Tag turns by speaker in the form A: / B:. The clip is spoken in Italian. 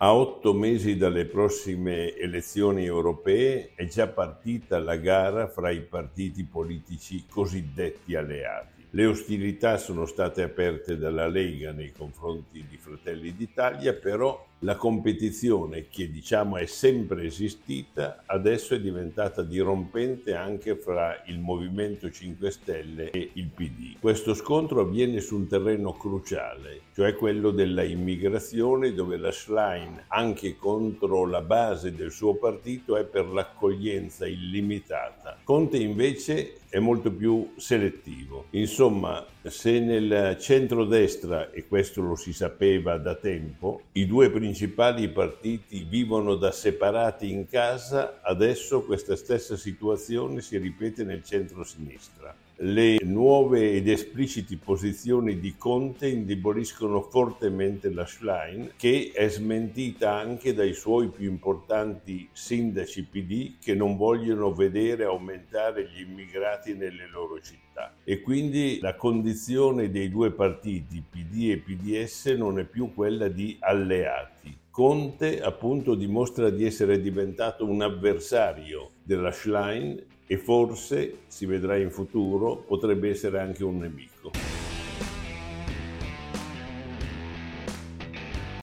A: A otto mesi dalle prossime elezioni europee è già partita la gara fra i partiti politici cosiddetti alleati. Le ostilità sono state aperte dalla Lega nei confronti di Fratelli d'Italia, però la competizione che diciamo è sempre esistita adesso è diventata dirompente anche fra il Movimento 5 Stelle e il PD. Questo scontro avviene su un terreno cruciale, cioè quello della immigrazione dove la Schlein anche contro la base del suo partito è per l'accoglienza illimitata. Conte invece è molto più selettivo. Insomma, se nel centrodestra, e questo lo si sapeva da tempo, i due principali partiti vivono da separati in casa, adesso questa stessa situazione si ripete nel centro-sinistra. Le nuove ed espliciti posizioni di Conte indeboliscono fortemente la Schlein, che è smentita anche dai suoi più importanti sindaci PD che non vogliono vedere aumentare gli immigrati nelle loro città. E quindi la condizione dei due partiti, PD e PDS, non è più quella di alleati. Conte appunto dimostra di essere diventato un avversario della Schlein e forse, si vedrà in futuro, potrebbe essere anche un nemico.